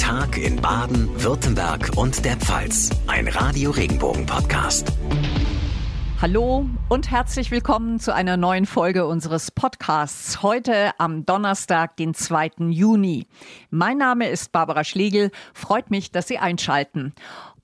Tag in Baden, Württemberg und der Pfalz. Ein Radio Regenbogen Podcast. Hallo und herzlich willkommen zu einer neuen Folge unseres Podcasts. Heute am Donnerstag, den 2. Juni. Mein Name ist Barbara Schlegel. Freut mich, dass Sie einschalten.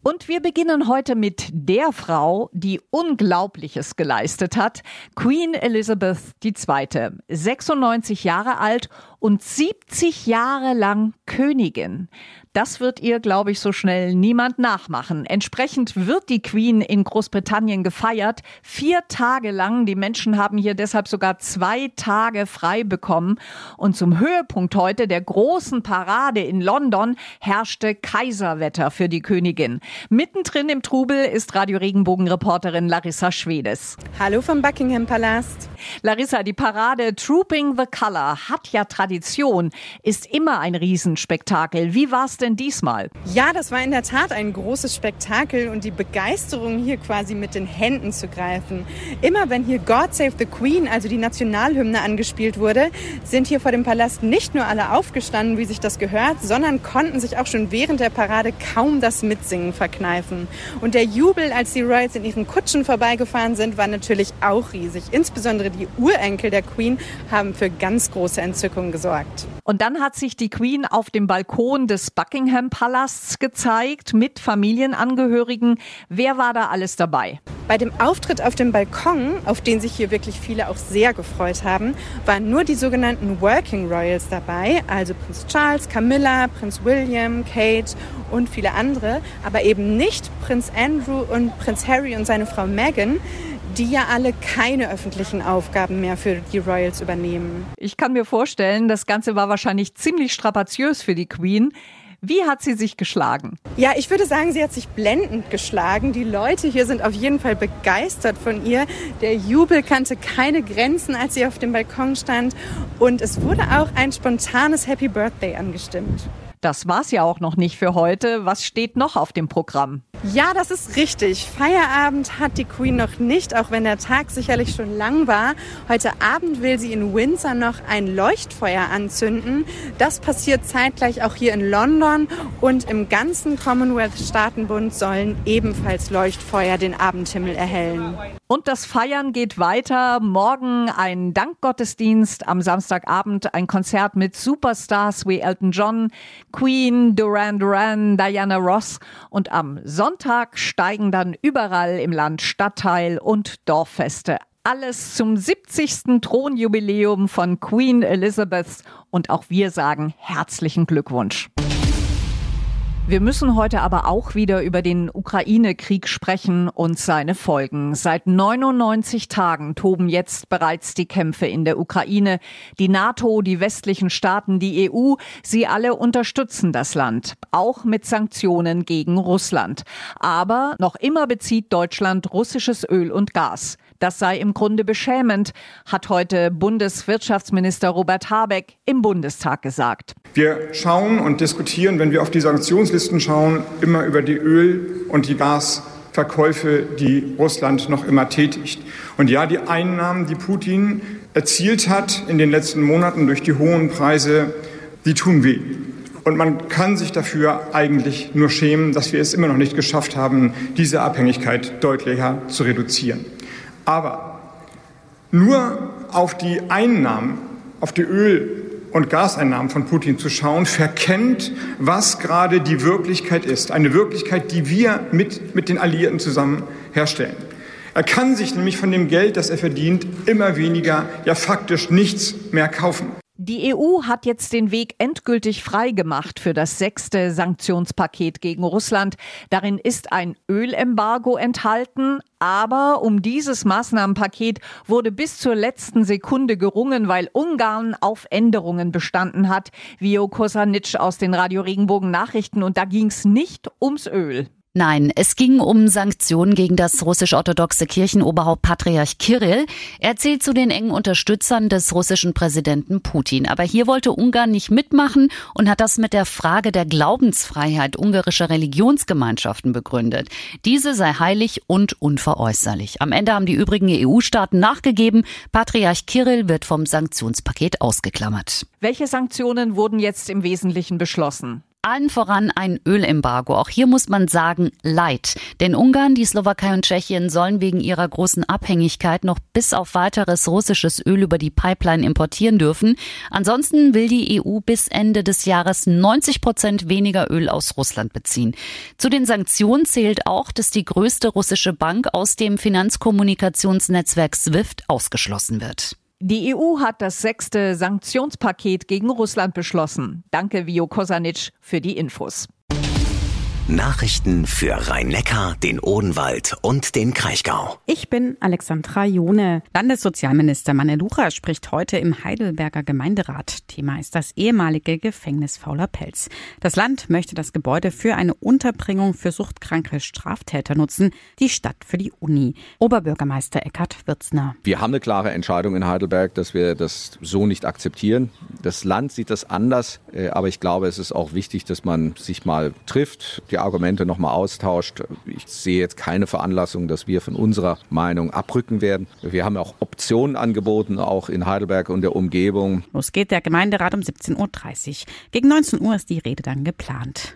Und wir beginnen heute mit der Frau, die Unglaubliches geleistet hat. Queen Elizabeth II. 96 Jahre alt und 70 Jahre lang Königin. Das wird ihr, glaube ich, so schnell niemand nachmachen. Entsprechend wird die Queen in Großbritannien gefeiert. Vier Tage lang. Die Menschen haben hier deshalb sogar zwei Tage frei bekommen. Und zum Höhepunkt heute der großen Parade in London herrschte Kaiserwetter für die Königin. Mittendrin im Trubel ist Radio Regenbogen-Reporterin Larissa Schwedes. Hallo vom Buckingham Palast. Larissa, die Parade Trooping the Color hat ja Tradition, ist immer ein Riesenspektakel. Wie war es denn diesmal? Ja, das war in der Tat ein großes Spektakel und die Begeisterung hier quasi mit den Händen zu greifen. Immer wenn hier God Save the Queen, also die Nationalhymne angespielt wurde, sind hier vor dem Palast nicht nur alle aufgestanden, wie sich das gehört, sondern konnten sich auch schon während der Parade kaum das Mitsingen verkneifen. Und der Jubel, als die Royals in ihren Kutschen vorbeigefahren sind, war natürlich auch riesig. Insbesondere die Urenkel der Queen haben für ganz große Entzückung gesorgt. Und dann hat sich die Queen auf dem Balkon des Buckingham Palasts gezeigt mit Familienangehörigen. Wer war da alles dabei? Bei dem Auftritt auf dem Balkon, auf den sich hier wirklich viele auch sehr gefreut haben, waren nur die sogenannten Working Royals dabei, also Prinz Charles, Camilla, Prinz William, Kate und viele andere, aber eben nicht Prinz Andrew und Prinz Harry und seine Frau Meghan die ja alle keine öffentlichen Aufgaben mehr für die Royals übernehmen. Ich kann mir vorstellen, das Ganze war wahrscheinlich ziemlich strapaziös für die Queen. Wie hat sie sich geschlagen? Ja, ich würde sagen, sie hat sich blendend geschlagen. Die Leute hier sind auf jeden Fall begeistert von ihr. Der Jubel kannte keine Grenzen, als sie auf dem Balkon stand. Und es wurde auch ein spontanes Happy Birthday angestimmt. Das war's ja auch noch nicht für heute. Was steht noch auf dem Programm? Ja, das ist richtig. Feierabend hat die Queen noch nicht, auch wenn der Tag sicherlich schon lang war. Heute Abend will sie in Windsor noch ein Leuchtfeuer anzünden. Das passiert zeitgleich auch hier in London und im ganzen Commonwealth-Staatenbund sollen ebenfalls Leuchtfeuer den Abendhimmel erhellen. Und das Feiern geht weiter. Morgen ein Dankgottesdienst, am Samstagabend ein Konzert mit Superstars wie Elton John, Queen, Duran Duran, Diana Ross und am Sonntag steigen dann überall im Land Stadtteil und Dorffeste alles zum 70. Thronjubiläum von Queen Elizabeth und auch wir sagen herzlichen Glückwunsch. Wir müssen heute aber auch wieder über den Ukraine-Krieg sprechen und seine Folgen. Seit 99 Tagen toben jetzt bereits die Kämpfe in der Ukraine. Die NATO, die westlichen Staaten, die EU, sie alle unterstützen das Land, auch mit Sanktionen gegen Russland. Aber noch immer bezieht Deutschland russisches Öl und Gas. Das sei im Grunde beschämend, hat heute Bundeswirtschaftsminister Robert Habeck im Bundestag gesagt. Wir schauen und diskutieren, wenn wir auf die Sanktionslisten schauen, immer über die Öl- und die Gasverkäufe, die Russland noch immer tätigt. Und ja, die Einnahmen, die Putin erzielt hat in den letzten Monaten durch die hohen Preise, die tun weh. Und man kann sich dafür eigentlich nur schämen, dass wir es immer noch nicht geschafft haben, diese Abhängigkeit deutlicher zu reduzieren. Aber nur auf die Einnahmen, auf die Öl- und Gaseinnahmen von Putin zu schauen, verkennt, was gerade die Wirklichkeit ist. Eine Wirklichkeit, die wir mit, mit den Alliierten zusammen herstellen. Er kann sich nämlich von dem Geld, das er verdient, immer weniger, ja faktisch nichts mehr kaufen. Die EU hat jetzt den Weg endgültig freigemacht für das sechste Sanktionspaket gegen Russland. Darin ist ein Ölembargo enthalten, aber um dieses Maßnahmenpaket wurde bis zur letzten Sekunde gerungen, weil Ungarn auf Änderungen bestanden hat, wie Kosanic aus den Radio Regenbogen Nachrichten. Und da ging es nicht ums Öl. Nein, es ging um Sanktionen gegen das russisch-orthodoxe Kirchenoberhaupt Patriarch Kirill. Er zählt zu den engen Unterstützern des russischen Präsidenten Putin. Aber hier wollte Ungarn nicht mitmachen und hat das mit der Frage der Glaubensfreiheit ungarischer Religionsgemeinschaften begründet. Diese sei heilig und unveräußerlich. Am Ende haben die übrigen EU-Staaten nachgegeben. Patriarch Kirill wird vom Sanktionspaket ausgeklammert. Welche Sanktionen wurden jetzt im Wesentlichen beschlossen? Allen voran ein Ölembargo. Auch hier muss man sagen, leid. Denn Ungarn, die Slowakei und Tschechien sollen wegen ihrer großen Abhängigkeit noch bis auf weiteres russisches Öl über die Pipeline importieren dürfen. Ansonsten will die EU bis Ende des Jahres 90 Prozent weniger Öl aus Russland beziehen. Zu den Sanktionen zählt auch, dass die größte russische Bank aus dem Finanzkommunikationsnetzwerk SWIFT ausgeschlossen wird. Die EU hat das sechste Sanktionspaket gegen Russland beschlossen. Danke, Vio Kosanic, für die Infos. Nachrichten für Rhein-Neckar, den Odenwald und den Kraichgau. Ich bin Alexandra Jone. Landessozialminister Manelucha spricht heute im Heidelberger Gemeinderat. Thema ist das ehemalige Gefängnis Fauler Pelz. Das Land möchte das Gebäude für eine Unterbringung für suchtkranke Straftäter nutzen, die Stadt für die Uni. Oberbürgermeister Eckhard Würzner. Wir haben eine klare Entscheidung in Heidelberg, dass wir das so nicht akzeptieren. Das Land sieht das anders, äh, aber ich glaube, es ist auch wichtig, dass man sich mal trifft. Die die Argumente nochmal austauscht. Ich sehe jetzt keine Veranlassung, dass wir von unserer Meinung abrücken werden. Wir haben auch Optionen angeboten, auch in Heidelberg und der Umgebung. Los geht der Gemeinderat um 17.30 Uhr. Gegen 19 Uhr ist die Rede dann geplant.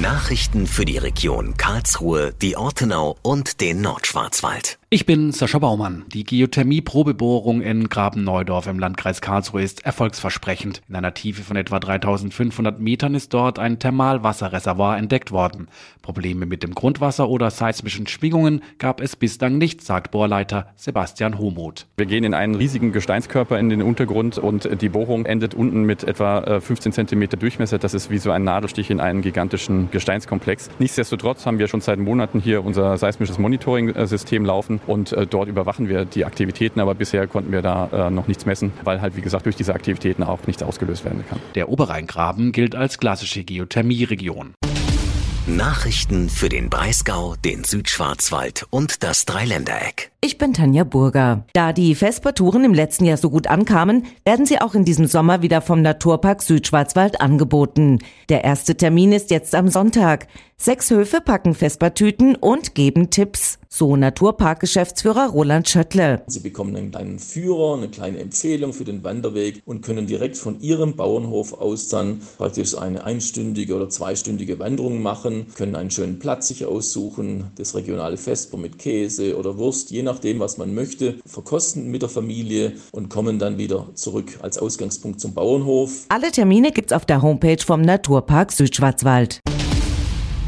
Nachrichten für die Region Karlsruhe, die Ortenau und den Nordschwarzwald. Ich bin Sascha Baumann. Die Geothermie-Probebohrung in Graben-Neudorf im Landkreis Karlsruhe ist erfolgsversprechend. In einer Tiefe von etwa 3500 Metern ist dort ein Thermalwasserreservoir entdeckt worden. Probleme mit dem Grundwasser oder seismischen Schwingungen gab es bislang nicht, sagt Bohrleiter Sebastian Homuth. Wir gehen in einen riesigen Gesteinskörper in den Untergrund und die Bohrung endet unten mit etwa 15 äh, Zentimeter Durchmesser. Das ist wie so ein Nadelstich in einen gigantischen Gesteinskomplex. Nichtsdestotrotz haben wir schon seit Monaten hier unser seismisches Monitoring-System laufen und äh, dort überwachen wir die Aktivitäten, aber bisher konnten wir da äh, noch nichts messen, weil halt wie gesagt durch diese Aktivitäten auch nichts ausgelöst werden kann. Der Oberrheingraben gilt als klassische Geothermieregion. Nachrichten für den Breisgau, den Südschwarzwald und das Dreiländereck. Ich bin Tanja Burger. Da die Vespertouren im letzten Jahr so gut ankamen, werden sie auch in diesem Sommer wieder vom Naturpark Südschwarzwald angeboten. Der erste Termin ist jetzt am Sonntag. Sechs Höfe packen Vespertüten und geben Tipps. So Naturparkgeschäftsführer Roland Schöttle. Sie bekommen einen kleinen Führer, eine kleine Empfehlung für den Wanderweg und können direkt von Ihrem Bauernhof aus dann praktisch eine einstündige oder zweistündige Wanderung machen, können einen schönen Platz sich aussuchen, das regionale Vesper mit Käse oder Wurst, je nach nachdem, was man möchte, verkosten mit der Familie und kommen dann wieder zurück als Ausgangspunkt zum Bauernhof. Alle Termine gibt's auf der Homepage vom Naturpark Südschwarzwald.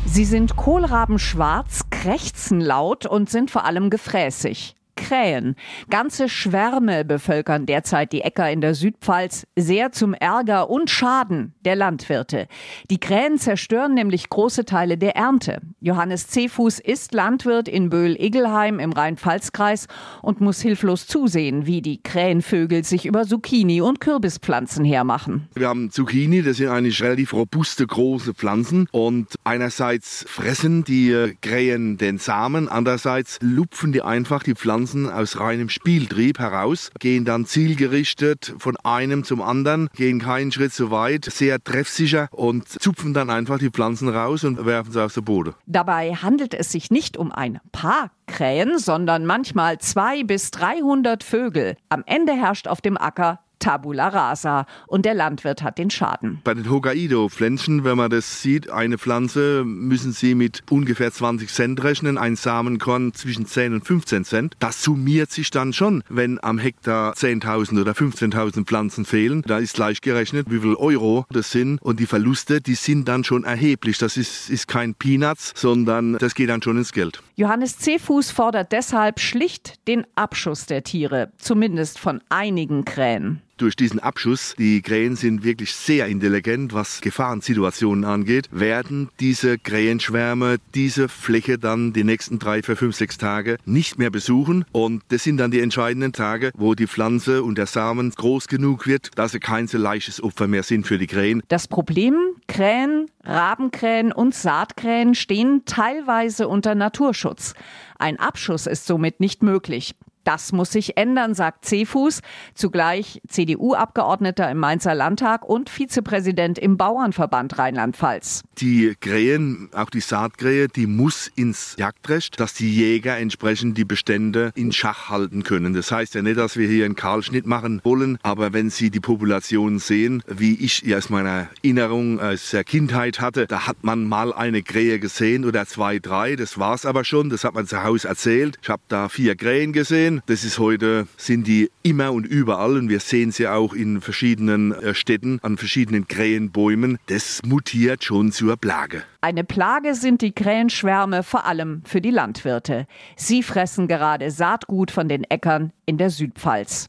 Sie sind kohlrabenschwarz, krächzen laut und sind vor allem gefräßig. Krähen. Ganze Schwärme bevölkern derzeit die Äcker in der Südpfalz, sehr zum Ärger und Schaden der Landwirte. Die Krähen zerstören nämlich große Teile der Ernte. Johannes Cefuß ist Landwirt in Böhl-Igelheim im Rhein-Pfalz-Kreis und muss hilflos zusehen, wie die Krähenvögel sich über Zucchini und Kürbispflanzen hermachen. Wir haben Zucchini, das sind eigentlich relativ robuste, große Pflanzen und einerseits fressen die äh, Krähen den Samen, andererseits lupfen die einfach die Pflanzen Pflanzen aus reinem Spieltrieb heraus, gehen dann zielgerichtet von einem zum anderen, gehen keinen Schritt zu weit, sehr treffsicher und zupfen dann einfach die Pflanzen raus und werfen sie aus der Boden. Dabei handelt es sich nicht um ein paar Krähen, sondern manchmal zwei bis 300 Vögel. Am Ende herrscht auf dem Acker Tabula rasa und der Landwirt hat den Schaden. Bei den Hokkaido-Pflänzchen, wenn man das sieht, eine Pflanze, müssen Sie mit ungefähr 20 Cent rechnen, ein Samenkorn zwischen 10 und 15 Cent. Das summiert sich dann schon, wenn am Hektar 10.000 oder 15.000 Pflanzen fehlen. Da ist leicht gerechnet, wie viel Euro das sind und die Verluste, die sind dann schon erheblich. Das ist, ist kein Peanuts, sondern das geht dann schon ins Geld. Johannes Cefuß fordert deshalb schlicht den Abschuss der Tiere, zumindest von einigen Krähen durch diesen Abschuss, die Krähen sind wirklich sehr intelligent, was Gefahrensituationen angeht, werden diese Krähenschwärme diese Fläche dann die nächsten drei, vier, fünf, sechs Tage nicht mehr besuchen. Und das sind dann die entscheidenden Tage, wo die Pflanze und der Samen groß genug wird, dass sie kein so leichtes Opfer mehr sind für die Krähen. Das Problem, Krähen, Rabenkrähen und Saatkrähen stehen teilweise unter Naturschutz. Ein Abschuss ist somit nicht möglich. Das muss sich ändern, sagt Cefus, zugleich CDU-Abgeordneter im Mainzer Landtag und Vizepräsident im Bauernverband Rheinland-Pfalz. Die Krähen, auch die Saatkrähe, die muss ins Jagdrecht, dass die Jäger entsprechend die Bestände in Schach halten können. Das heißt ja nicht, dass wir hier einen Kahlschnitt machen wollen, aber wenn Sie die Population sehen, wie ich aus meiner Erinnerung aus der Kindheit hatte, da hat man mal eine Krähe gesehen oder zwei, drei, das war's aber schon, das hat man zu Hause erzählt. Ich habe da vier Krähen gesehen, das ist heute, sind die immer und überall und wir sehen sie auch in verschiedenen äh, Städten an verschiedenen Krähenbäumen. Das mutiert schon zur Plage. Eine Plage sind die Krähenschwärme vor allem für die Landwirte. Sie fressen gerade Saatgut von den Äckern in der Südpfalz.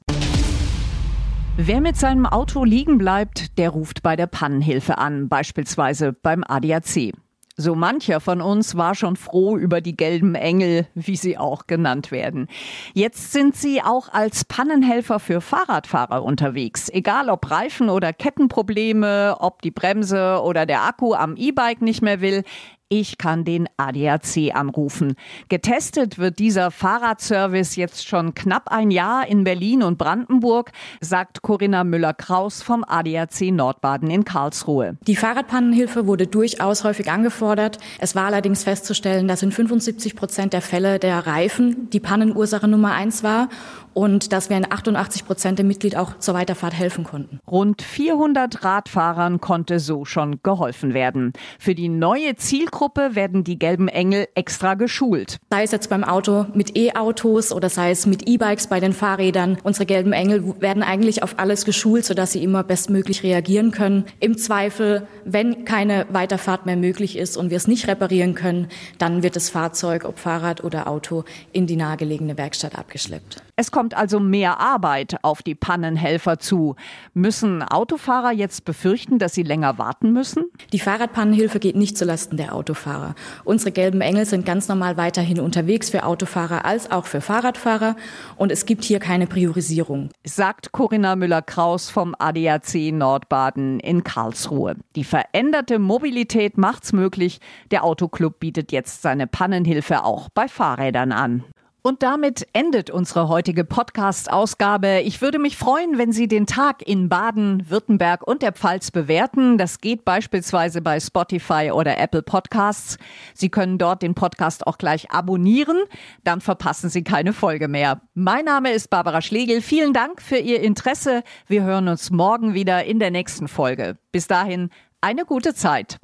Wer mit seinem Auto liegen bleibt, der ruft bei der Pannenhilfe an, beispielsweise beim ADAC. So mancher von uns war schon froh über die gelben Engel, wie sie auch genannt werden. Jetzt sind sie auch als Pannenhelfer für Fahrradfahrer unterwegs. Egal ob Reifen oder Kettenprobleme, ob die Bremse oder der Akku am E-Bike nicht mehr will. Ich kann den ADAC anrufen. Getestet wird dieser Fahrradservice jetzt schon knapp ein Jahr in Berlin und Brandenburg, sagt Corinna Müller-Kraus vom ADAC Nordbaden in Karlsruhe. Die Fahrradpannenhilfe wurde durchaus häufig angefordert. Es war allerdings festzustellen, dass in 75 Prozent der Fälle der Reifen die Pannenursache Nummer eins war und dass wir in 88 Prozent der Mitglied auch zur Weiterfahrt helfen konnten. Rund 400 Radfahrern konnte so schon geholfen werden. Für die neue Zielgruppe werden die gelben Engel extra geschult. Sei es jetzt beim Auto mit E-Autos oder sei es mit E-Bikes bei den Fahrrädern. Unsere gelben Engel werden eigentlich auf alles geschult, sodass sie immer bestmöglich reagieren können. Im Zweifel, wenn keine Weiterfahrt mehr möglich ist und wir es nicht reparieren können, dann wird das Fahrzeug, ob Fahrrad oder Auto, in die nahegelegene Werkstatt abgeschleppt. Es kommt also mehr Arbeit auf die Pannenhelfer zu. Müssen Autofahrer jetzt befürchten, dass sie länger warten müssen? Die Fahrradpannenhilfe geht nicht zulasten der Autofahrer. Unsere gelben Engel sind ganz normal weiterhin unterwegs für Autofahrer als auch für Fahrradfahrer und es gibt hier keine Priorisierung. Sagt Corinna Müller-Kraus vom ADAC Nordbaden in Karlsruhe. Die veränderte Mobilität macht's möglich. Der Autoclub bietet jetzt seine Pannenhilfe auch bei Fahrrädern an. Und damit endet unsere heutige Podcast-Ausgabe. Ich würde mich freuen, wenn Sie den Tag in Baden, Württemberg und der Pfalz bewerten. Das geht beispielsweise bei Spotify oder Apple Podcasts. Sie können dort den Podcast auch gleich abonnieren. Dann verpassen Sie keine Folge mehr. Mein Name ist Barbara Schlegel. Vielen Dank für Ihr Interesse. Wir hören uns morgen wieder in der nächsten Folge. Bis dahin eine gute Zeit.